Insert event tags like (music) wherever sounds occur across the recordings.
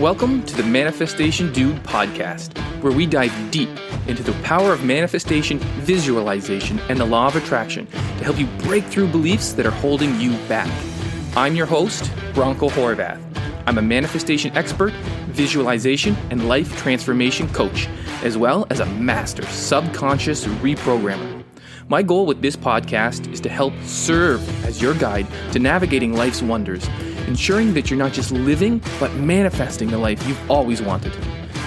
Welcome to the Manifestation Dude podcast, where we dive deep into the power of manifestation, visualization, and the law of attraction to help you break through beliefs that are holding you back. I'm your host, Bronco Horvath. I'm a manifestation expert, visualization, and life transformation coach, as well as a master subconscious reprogrammer. My goal with this podcast is to help serve as your guide to navigating life's wonders, ensuring that you're not just living, but manifesting the life you've always wanted.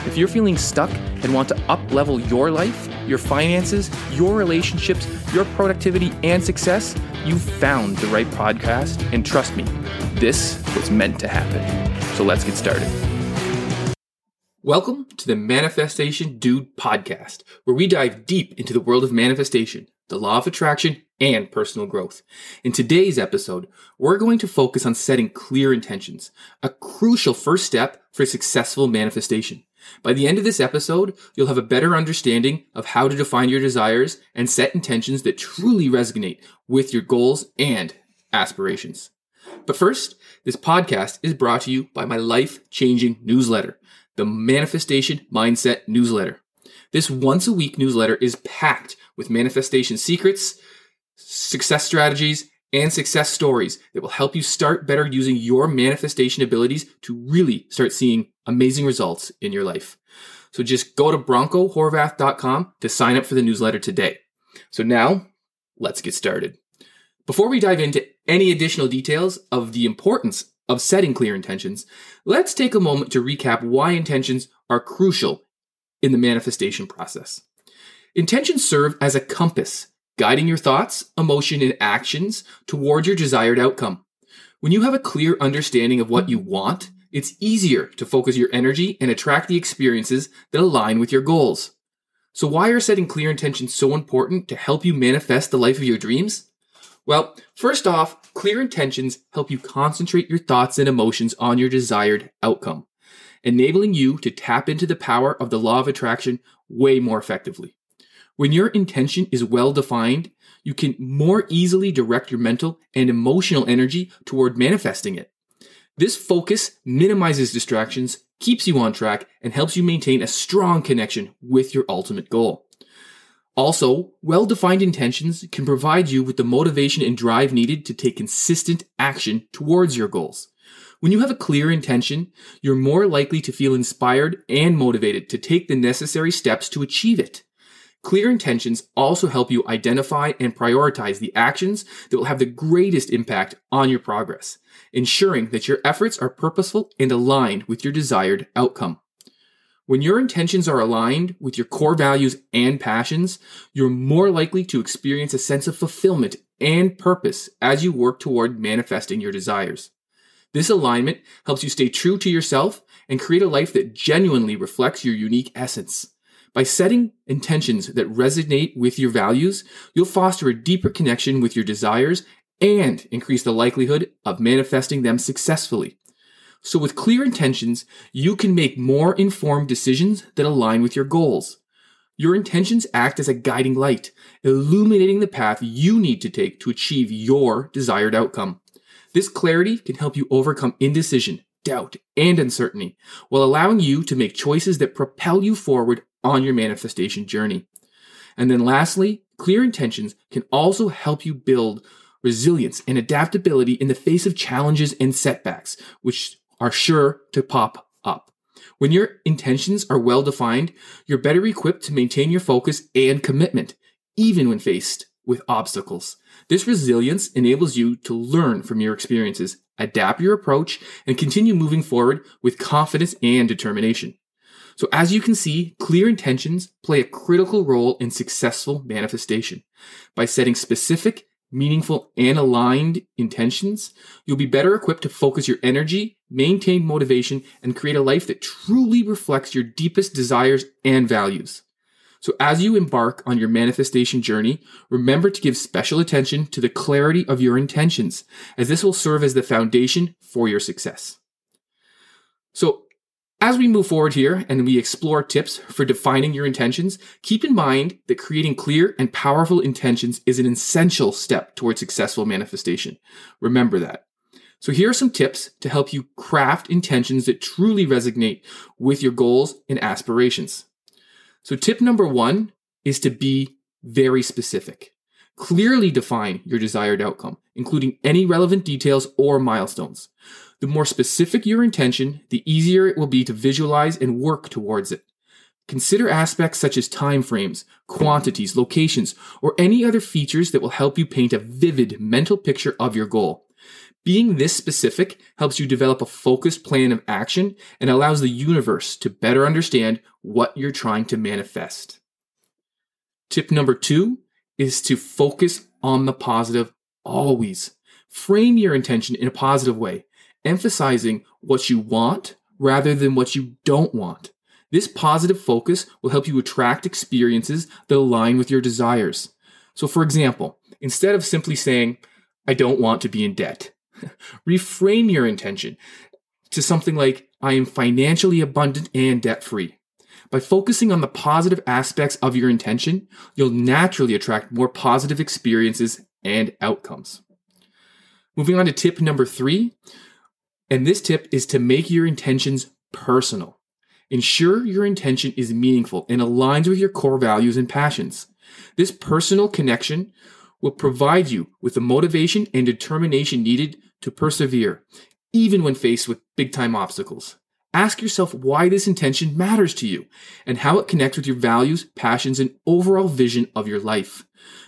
If you're feeling stuck and want to up level your life, your finances, your relationships, your productivity, and success, you've found the right podcast. And trust me, this was meant to happen. So let's get started. Welcome to the Manifestation Dude podcast, where we dive deep into the world of manifestation the law of attraction, and personal growth. In today's episode, we're going to focus on setting clear intentions, a crucial first step for successful manifestation. By the end of this episode, you'll have a better understanding of how to define your desires and set intentions that truly resonate with your goals and aspirations. But first, this podcast is brought to you by my life changing newsletter, the Manifestation Mindset Newsletter. This once a week newsletter is packed with manifestation secrets, success strategies, and success stories that will help you start better using your manifestation abilities to really start seeing amazing results in your life. So just go to broncohorvath.com to sign up for the newsletter today. So now, let's get started. Before we dive into any additional details of the importance of setting clear intentions, let's take a moment to recap why intentions are crucial in the manifestation process. Intentions serve as a compass, guiding your thoughts, emotion, and actions toward your desired outcome. When you have a clear understanding of what you want, it's easier to focus your energy and attract the experiences that align with your goals. So, why are setting clear intentions so important to help you manifest the life of your dreams? Well, first off, clear intentions help you concentrate your thoughts and emotions on your desired outcome enabling you to tap into the power of the law of attraction way more effectively. When your intention is well defined, you can more easily direct your mental and emotional energy toward manifesting it. This focus minimizes distractions, keeps you on track, and helps you maintain a strong connection with your ultimate goal. Also, well defined intentions can provide you with the motivation and drive needed to take consistent action towards your goals. When you have a clear intention, you're more likely to feel inspired and motivated to take the necessary steps to achieve it. Clear intentions also help you identify and prioritize the actions that will have the greatest impact on your progress, ensuring that your efforts are purposeful and aligned with your desired outcome. When your intentions are aligned with your core values and passions, you're more likely to experience a sense of fulfillment and purpose as you work toward manifesting your desires. This alignment helps you stay true to yourself and create a life that genuinely reflects your unique essence. By setting intentions that resonate with your values, you'll foster a deeper connection with your desires and increase the likelihood of manifesting them successfully. So, with clear intentions, you can make more informed decisions that align with your goals. Your intentions act as a guiding light, illuminating the path you need to take to achieve your desired outcome. This clarity can help you overcome indecision, doubt, and uncertainty while allowing you to make choices that propel you forward on your manifestation journey. And then lastly, clear intentions can also help you build resilience and adaptability in the face of challenges and setbacks, which are sure to pop up. When your intentions are well defined, you're better equipped to maintain your focus and commitment, even when faced with obstacles. This resilience enables you to learn from your experiences, adapt your approach, and continue moving forward with confidence and determination. So as you can see, clear intentions play a critical role in successful manifestation. By setting specific, meaningful, and aligned intentions, you'll be better equipped to focus your energy, maintain motivation, and create a life that truly reflects your deepest desires and values. So as you embark on your manifestation journey, remember to give special attention to the clarity of your intentions, as this will serve as the foundation for your success. So as we move forward here and we explore tips for defining your intentions, keep in mind that creating clear and powerful intentions is an essential step towards successful manifestation. Remember that. So here are some tips to help you craft intentions that truly resonate with your goals and aspirations. So tip number one is to be very specific. Clearly define your desired outcome, including any relevant details or milestones. The more specific your intention, the easier it will be to visualize and work towards it. Consider aspects such as time frames, quantities, locations, or any other features that will help you paint a vivid mental picture of your goal. Being this specific helps you develop a focused plan of action and allows the universe to better understand what you're trying to manifest. Tip number two is to focus on the positive always. Frame your intention in a positive way, emphasizing what you want rather than what you don't want. This positive focus will help you attract experiences that align with your desires. So, for example, instead of simply saying, I don't want to be in debt, (laughs) reframe your intention to something like, I am financially abundant and debt free. By focusing on the positive aspects of your intention, you'll naturally attract more positive experiences and outcomes. Moving on to tip number three, and this tip is to make your intentions personal. Ensure your intention is meaningful and aligns with your core values and passions. This personal connection will provide you with the motivation and determination needed to persevere, even when faced with big time obstacles. Ask yourself why this intention matters to you and how it connects with your values, passions, and overall vision of your life.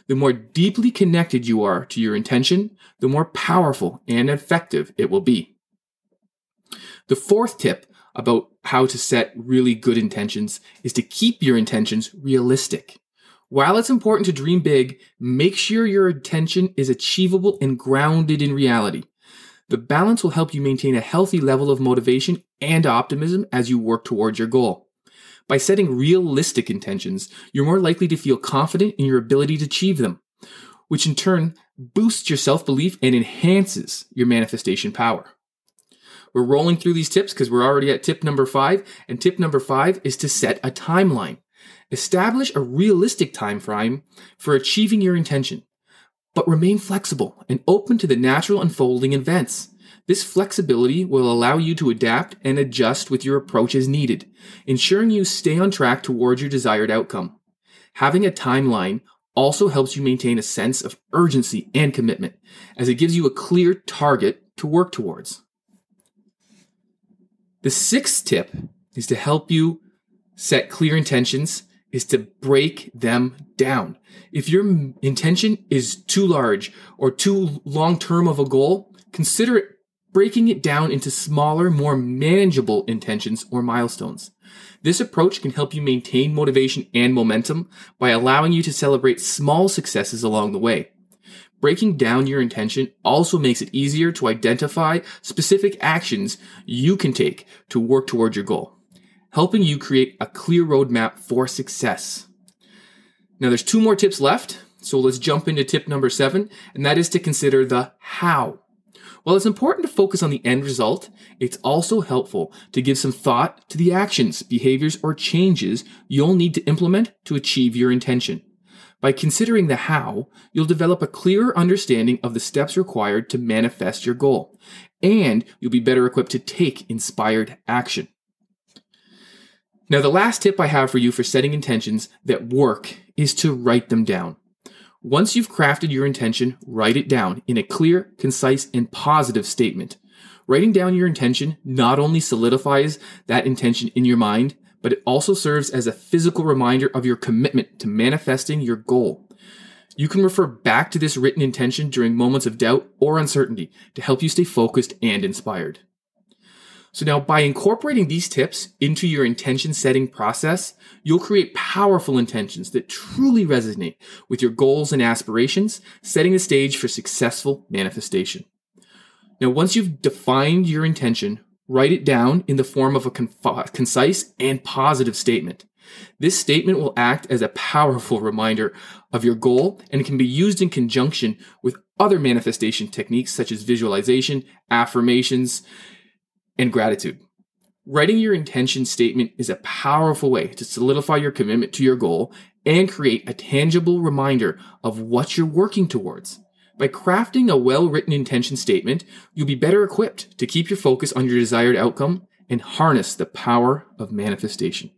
The more deeply connected you are to your intention, the more powerful and effective it will be. The fourth tip about how to set really good intentions is to keep your intentions realistic. While it's important to dream big, make sure your intention is achievable and grounded in reality. The balance will help you maintain a healthy level of motivation and optimism as you work towards your goal. By setting realistic intentions, you're more likely to feel confident in your ability to achieve them, which in turn boosts your self belief and enhances your manifestation power. We're rolling through these tips because we're already at tip number five, and tip number five is to set a timeline. Establish a realistic time frame for achieving your intention but remain flexible and open to the natural unfolding events. This flexibility will allow you to adapt and adjust with your approach as needed, ensuring you stay on track towards your desired outcome. Having a timeline also helps you maintain a sense of urgency and commitment, as it gives you a clear target to work towards. The sixth tip is to help you set clear intentions is to break them down. If your intention is too large or too long term of a goal, consider breaking it down into smaller, more manageable intentions or milestones. This approach can help you maintain motivation and momentum by allowing you to celebrate small successes along the way. Breaking down your intention also makes it easier to identify specific actions you can take to work toward your goal helping you create a clear roadmap for success. Now, there's two more tips left, so let's jump into tip number seven, and that is to consider the how. While it's important to focus on the end result, it's also helpful to give some thought to the actions, behaviors, or changes you'll need to implement to achieve your intention. By considering the how, you'll develop a clearer understanding of the steps required to manifest your goal, and you'll be better equipped to take inspired action. Now, the last tip I have for you for setting intentions that work is to write them down. Once you've crafted your intention, write it down in a clear, concise, and positive statement. Writing down your intention not only solidifies that intention in your mind, but it also serves as a physical reminder of your commitment to manifesting your goal. You can refer back to this written intention during moments of doubt or uncertainty to help you stay focused and inspired. So now by incorporating these tips into your intention setting process, you'll create powerful intentions that truly resonate with your goals and aspirations, setting the stage for successful manifestation. Now, once you've defined your intention, write it down in the form of a concise and positive statement. This statement will act as a powerful reminder of your goal and can be used in conjunction with other manifestation techniques such as visualization, affirmations, and gratitude. Writing your intention statement is a powerful way to solidify your commitment to your goal and create a tangible reminder of what you're working towards. By crafting a well written intention statement, you'll be better equipped to keep your focus on your desired outcome and harness the power of manifestation.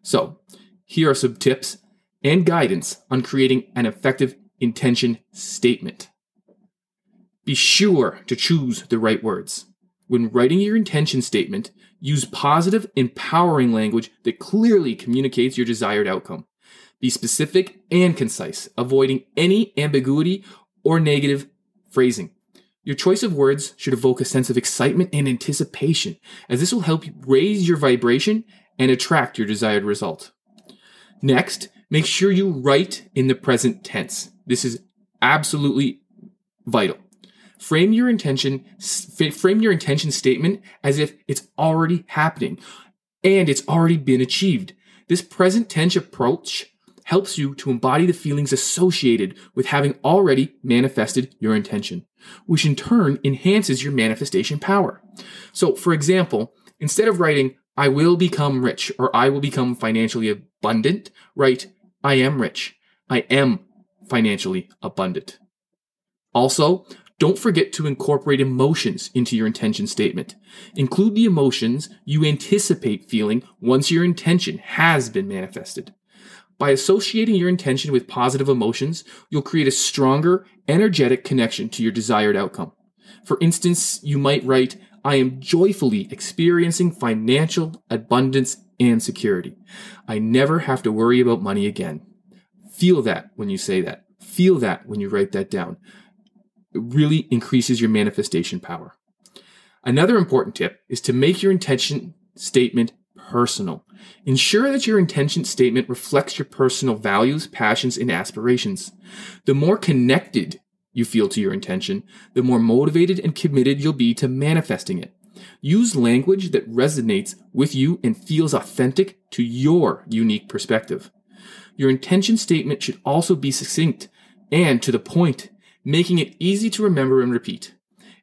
So, here are some tips and guidance on creating an effective intention statement. Be sure to choose the right words. When writing your intention statement, use positive, empowering language that clearly communicates your desired outcome. Be specific and concise, avoiding any ambiguity or negative phrasing. Your choice of words should evoke a sense of excitement and anticipation, as this will help raise your vibration and attract your desired result. Next, make sure you write in the present tense. This is absolutely vital. Frame your intention, frame your intention statement as if it's already happening and it's already been achieved. This present tense approach helps you to embody the feelings associated with having already manifested your intention, which in turn enhances your manifestation power. So, for example, instead of writing, I will become rich or I will become financially abundant, write, I am rich. I am financially abundant. Also, don't forget to incorporate emotions into your intention statement. Include the emotions you anticipate feeling once your intention has been manifested. By associating your intention with positive emotions, you'll create a stronger, energetic connection to your desired outcome. For instance, you might write, I am joyfully experiencing financial abundance and security. I never have to worry about money again. Feel that when you say that. Feel that when you write that down it really increases your manifestation power. Another important tip is to make your intention statement personal. Ensure that your intention statement reflects your personal values, passions, and aspirations. The more connected you feel to your intention, the more motivated and committed you'll be to manifesting it. Use language that resonates with you and feels authentic to your unique perspective. Your intention statement should also be succinct and to the point making it easy to remember and repeat.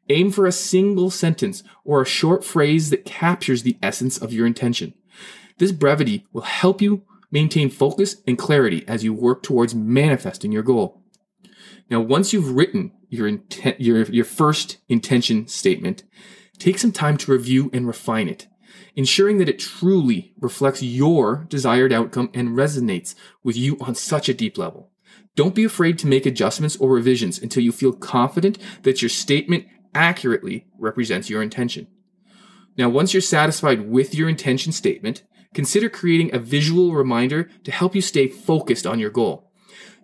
Aim for a single sentence or a short phrase that captures the essence of your intention. This brevity will help you maintain focus and clarity as you work towards manifesting your goal. Now, once you've written your, your, your first intention statement, take some time to review and refine it, ensuring that it truly reflects your desired outcome and resonates with you on such a deep level. Don't be afraid to make adjustments or revisions until you feel confident that your statement accurately represents your intention. Now, once you're satisfied with your intention statement, consider creating a visual reminder to help you stay focused on your goal.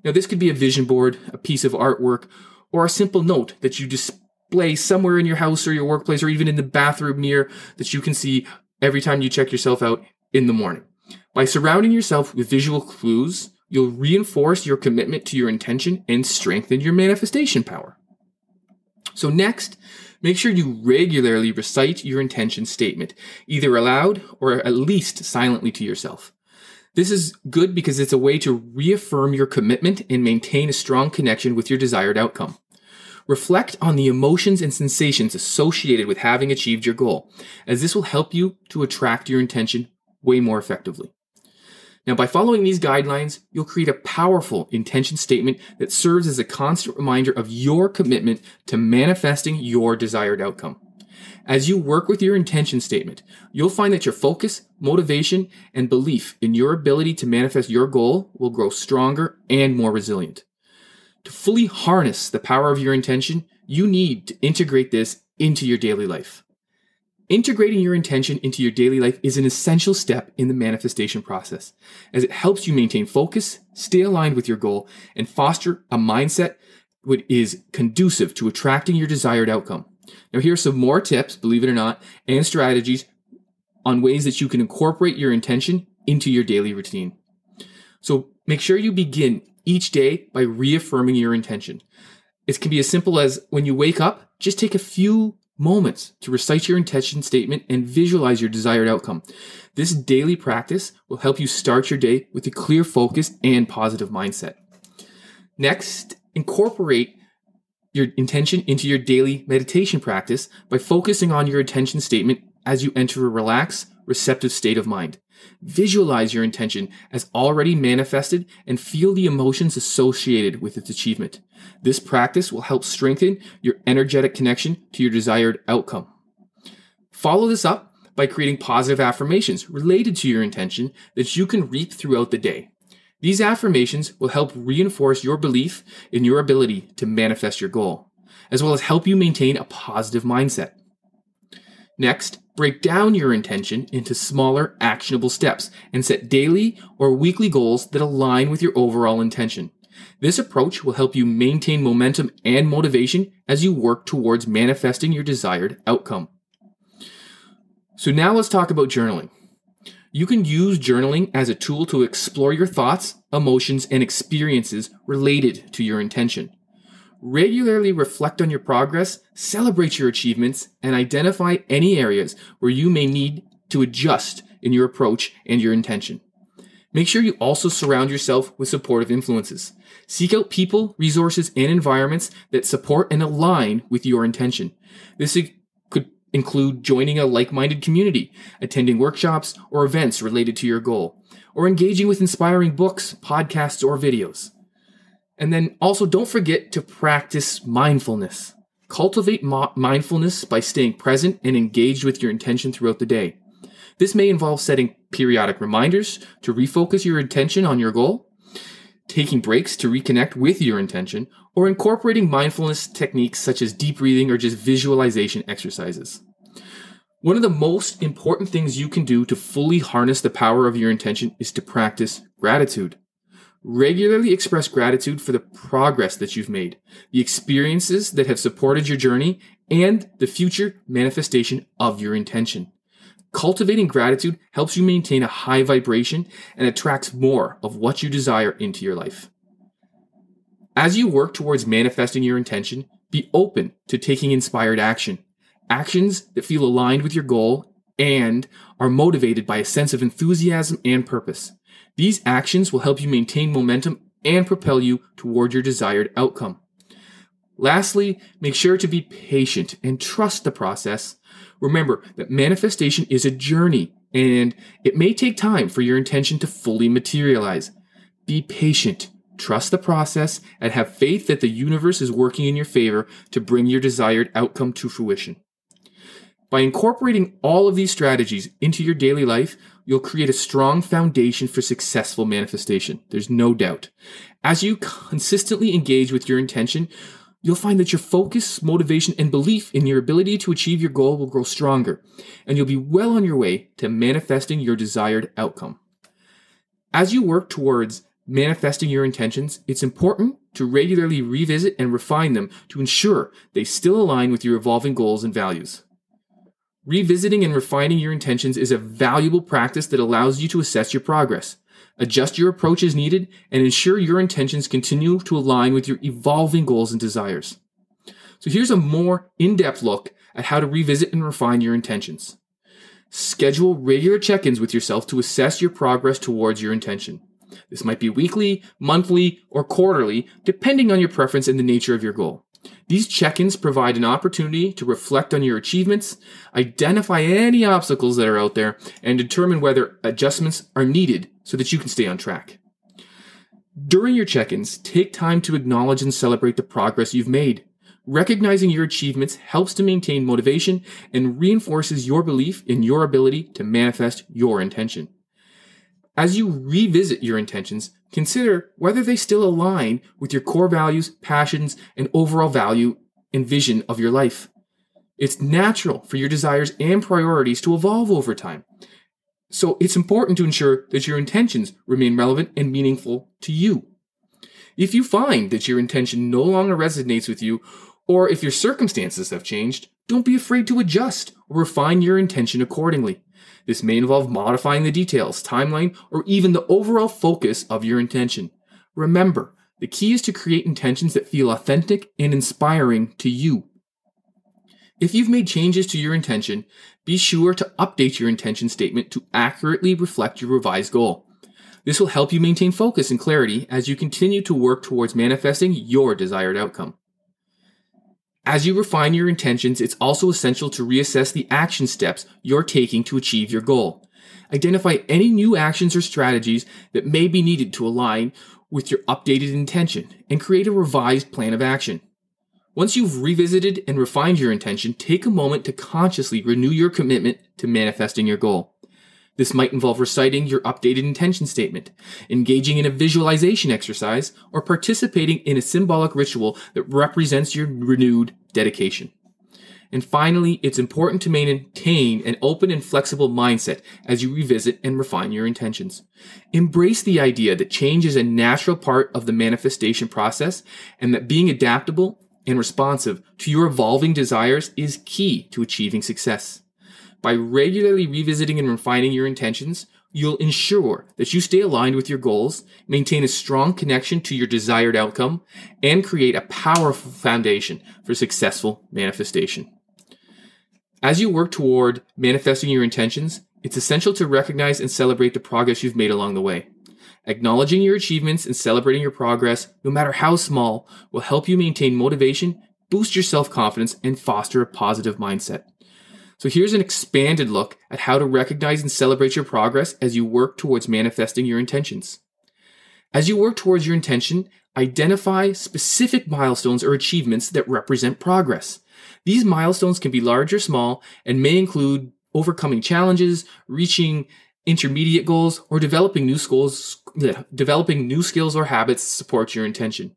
Now, this could be a vision board, a piece of artwork, or a simple note that you display somewhere in your house or your workplace or even in the bathroom mirror that you can see every time you check yourself out in the morning. By surrounding yourself with visual clues, You'll reinforce your commitment to your intention and strengthen your manifestation power. So, next, make sure you regularly recite your intention statement, either aloud or at least silently to yourself. This is good because it's a way to reaffirm your commitment and maintain a strong connection with your desired outcome. Reflect on the emotions and sensations associated with having achieved your goal, as this will help you to attract your intention way more effectively. Now, by following these guidelines, you'll create a powerful intention statement that serves as a constant reminder of your commitment to manifesting your desired outcome. As you work with your intention statement, you'll find that your focus, motivation, and belief in your ability to manifest your goal will grow stronger and more resilient. To fully harness the power of your intention, you need to integrate this into your daily life. Integrating your intention into your daily life is an essential step in the manifestation process, as it helps you maintain focus, stay aligned with your goal, and foster a mindset that is conducive to attracting your desired outcome. Now, here are some more tips, believe it or not, and strategies on ways that you can incorporate your intention into your daily routine. So, make sure you begin each day by reaffirming your intention. It can be as simple as when you wake up, just take a few moments to recite your intention statement and visualize your desired outcome. This daily practice will help you start your day with a clear focus and positive mindset. Next, incorporate your intention into your daily meditation practice by focusing on your intention statement as you enter a relaxed, receptive state of mind. Visualize your intention as already manifested and feel the emotions associated with its achievement. This practice will help strengthen your energetic connection to your desired outcome. Follow this up by creating positive affirmations related to your intention that you can reap throughout the day. These affirmations will help reinforce your belief in your ability to manifest your goal, as well as help you maintain a positive mindset. Next, break down your intention into smaller, actionable steps and set daily or weekly goals that align with your overall intention. This approach will help you maintain momentum and motivation as you work towards manifesting your desired outcome. So now let's talk about journaling. You can use journaling as a tool to explore your thoughts, emotions, and experiences related to your intention. Regularly reflect on your progress, celebrate your achievements, and identify any areas where you may need to adjust in your approach and your intention. Make sure you also surround yourself with supportive influences. Seek out people, resources, and environments that support and align with your intention. This could include joining a like minded community, attending workshops or events related to your goal, or engaging with inspiring books, podcasts, or videos. And then also don't forget to practice mindfulness. Cultivate mo- mindfulness by staying present and engaged with your intention throughout the day. This may involve setting periodic reminders to refocus your attention on your goal, taking breaks to reconnect with your intention, or incorporating mindfulness techniques such as deep breathing or just visualization exercises. One of the most important things you can do to fully harness the power of your intention is to practice gratitude. Regularly express gratitude for the progress that you've made, the experiences that have supported your journey, and the future manifestation of your intention. Cultivating gratitude helps you maintain a high vibration and attracts more of what you desire into your life. As you work towards manifesting your intention, be open to taking inspired action. Actions that feel aligned with your goal and are motivated by a sense of enthusiasm and purpose. These actions will help you maintain momentum and propel you toward your desired outcome. Lastly, make sure to be patient and trust the process Remember that manifestation is a journey and it may take time for your intention to fully materialize. Be patient, trust the process, and have faith that the universe is working in your favor to bring your desired outcome to fruition. By incorporating all of these strategies into your daily life, you'll create a strong foundation for successful manifestation. There's no doubt. As you consistently engage with your intention, you'll find that your focus, motivation, and belief in your ability to achieve your goal will grow stronger, and you'll be well on your way to manifesting your desired outcome. As you work towards manifesting your intentions, it's important to regularly revisit and refine them to ensure they still align with your evolving goals and values. Revisiting and refining your intentions is a valuable practice that allows you to assess your progress adjust your approach as needed, and ensure your intentions continue to align with your evolving goals and desires. So here's a more in-depth look at how to revisit and refine your intentions. Schedule regular check-ins with yourself to assess your progress towards your intention. This might be weekly, monthly, or quarterly, depending on your preference and the nature of your goal. These check ins provide an opportunity to reflect on your achievements, identify any obstacles that are out there, and determine whether adjustments are needed so that you can stay on track. During your check ins, take time to acknowledge and celebrate the progress you've made. Recognizing your achievements helps to maintain motivation and reinforces your belief in your ability to manifest your intention. As you revisit your intentions, consider whether they still align with your core values, passions, and overall value and vision of your life. It's natural for your desires and priorities to evolve over time. So it's important to ensure that your intentions remain relevant and meaningful to you. If you find that your intention no longer resonates with you, or if your circumstances have changed, don't be afraid to adjust or refine your intention accordingly. This may involve modifying the details, timeline, or even the overall focus of your intention. Remember, the key is to create intentions that feel authentic and inspiring to you. If you've made changes to your intention, be sure to update your intention statement to accurately reflect your revised goal. This will help you maintain focus and clarity as you continue to work towards manifesting your desired outcome. As you refine your intentions, it's also essential to reassess the action steps you're taking to achieve your goal. Identify any new actions or strategies that may be needed to align with your updated intention and create a revised plan of action. Once you've revisited and refined your intention, take a moment to consciously renew your commitment to manifesting your goal. This might involve reciting your updated intention statement, engaging in a visualization exercise, or participating in a symbolic ritual that represents your renewed dedication. And finally, it's important to maintain an open and flexible mindset as you revisit and refine your intentions. Embrace the idea that change is a natural part of the manifestation process and that being adaptable and responsive to your evolving desires is key to achieving success. By regularly revisiting and refining your intentions, you'll ensure that you stay aligned with your goals, maintain a strong connection to your desired outcome, and create a powerful foundation for successful manifestation. As you work toward manifesting your intentions, it's essential to recognize and celebrate the progress you've made along the way. Acknowledging your achievements and celebrating your progress, no matter how small, will help you maintain motivation, boost your self confidence, and foster a positive mindset. So here's an expanded look at how to recognize and celebrate your progress as you work towards manifesting your intentions. As you work towards your intention, identify specific milestones or achievements that represent progress. These milestones can be large or small and may include overcoming challenges, reaching intermediate goals, or developing new skills, developing new skills or habits to support your intention.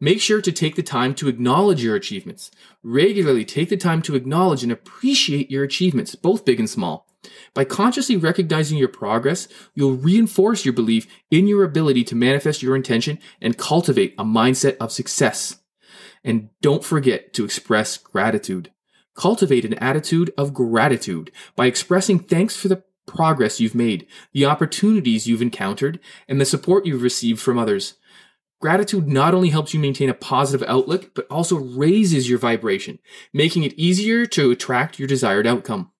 Make sure to take the time to acknowledge your achievements. Regularly take the time to acknowledge and appreciate your achievements, both big and small. By consciously recognizing your progress, you'll reinforce your belief in your ability to manifest your intention and cultivate a mindset of success. And don't forget to express gratitude. Cultivate an attitude of gratitude by expressing thanks for the progress you've made, the opportunities you've encountered, and the support you've received from others. Gratitude not only helps you maintain a positive outlook, but also raises your vibration, making it easier to attract your desired outcome.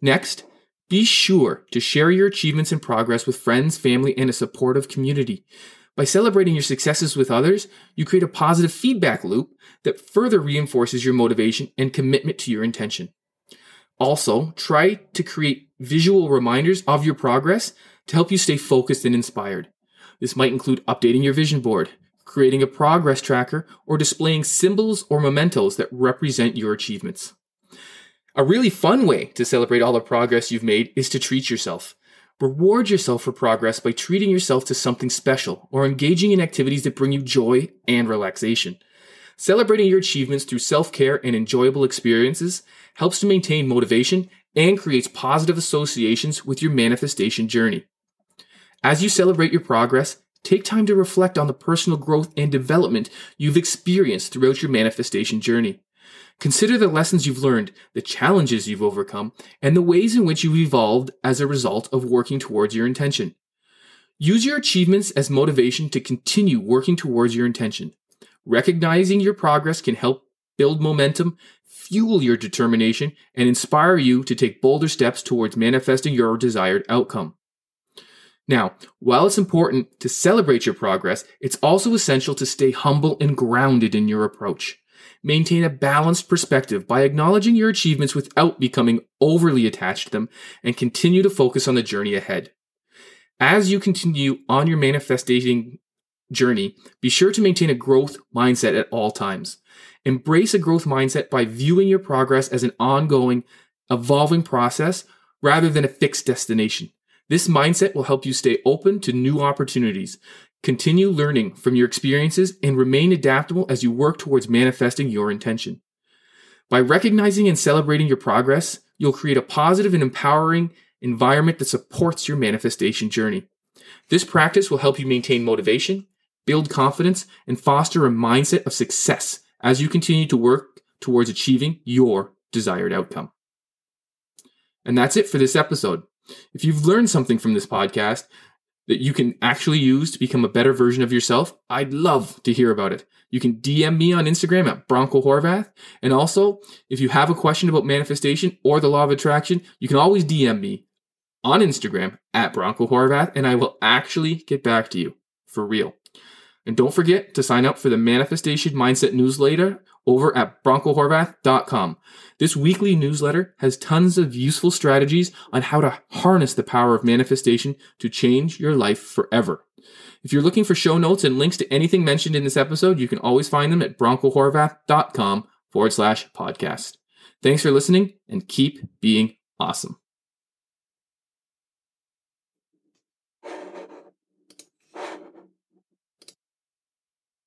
Next, be sure to share your achievements and progress with friends, family, and a supportive community. By celebrating your successes with others, you create a positive feedback loop that further reinforces your motivation and commitment to your intention. Also, try to create visual reminders of your progress to help you stay focused and inspired. This might include updating your vision board, creating a progress tracker, or displaying symbols or mementos that represent your achievements. A really fun way to celebrate all the progress you've made is to treat yourself. Reward yourself for progress by treating yourself to something special or engaging in activities that bring you joy and relaxation. Celebrating your achievements through self care and enjoyable experiences helps to maintain motivation and creates positive associations with your manifestation journey. As you celebrate your progress, take time to reflect on the personal growth and development you've experienced throughout your manifestation journey. Consider the lessons you've learned, the challenges you've overcome, and the ways in which you've evolved as a result of working towards your intention. Use your achievements as motivation to continue working towards your intention. Recognizing your progress can help build momentum, fuel your determination, and inspire you to take bolder steps towards manifesting your desired outcome. Now, while it's important to celebrate your progress, it's also essential to stay humble and grounded in your approach. Maintain a balanced perspective by acknowledging your achievements without becoming overly attached to them and continue to focus on the journey ahead. As you continue on your manifesting journey, be sure to maintain a growth mindset at all times. Embrace a growth mindset by viewing your progress as an ongoing, evolving process rather than a fixed destination. This mindset will help you stay open to new opportunities, continue learning from your experiences, and remain adaptable as you work towards manifesting your intention. By recognizing and celebrating your progress, you'll create a positive and empowering environment that supports your manifestation journey. This practice will help you maintain motivation, build confidence, and foster a mindset of success as you continue to work towards achieving your desired outcome. And that's it for this episode. If you've learned something from this podcast that you can actually use to become a better version of yourself, I'd love to hear about it. You can DM me on Instagram at Bronco Horvath. And also, if you have a question about manifestation or the law of attraction, you can always DM me on Instagram at Bronco Horvath, and I will actually get back to you for real. And don't forget to sign up for the Manifestation Mindset newsletter over at broncohorvath.com. This weekly newsletter has tons of useful strategies on how to harness the power of manifestation to change your life forever. If you're looking for show notes and links to anything mentioned in this episode, you can always find them at broncohorvath.com forward slash podcast. Thanks for listening and keep being awesome.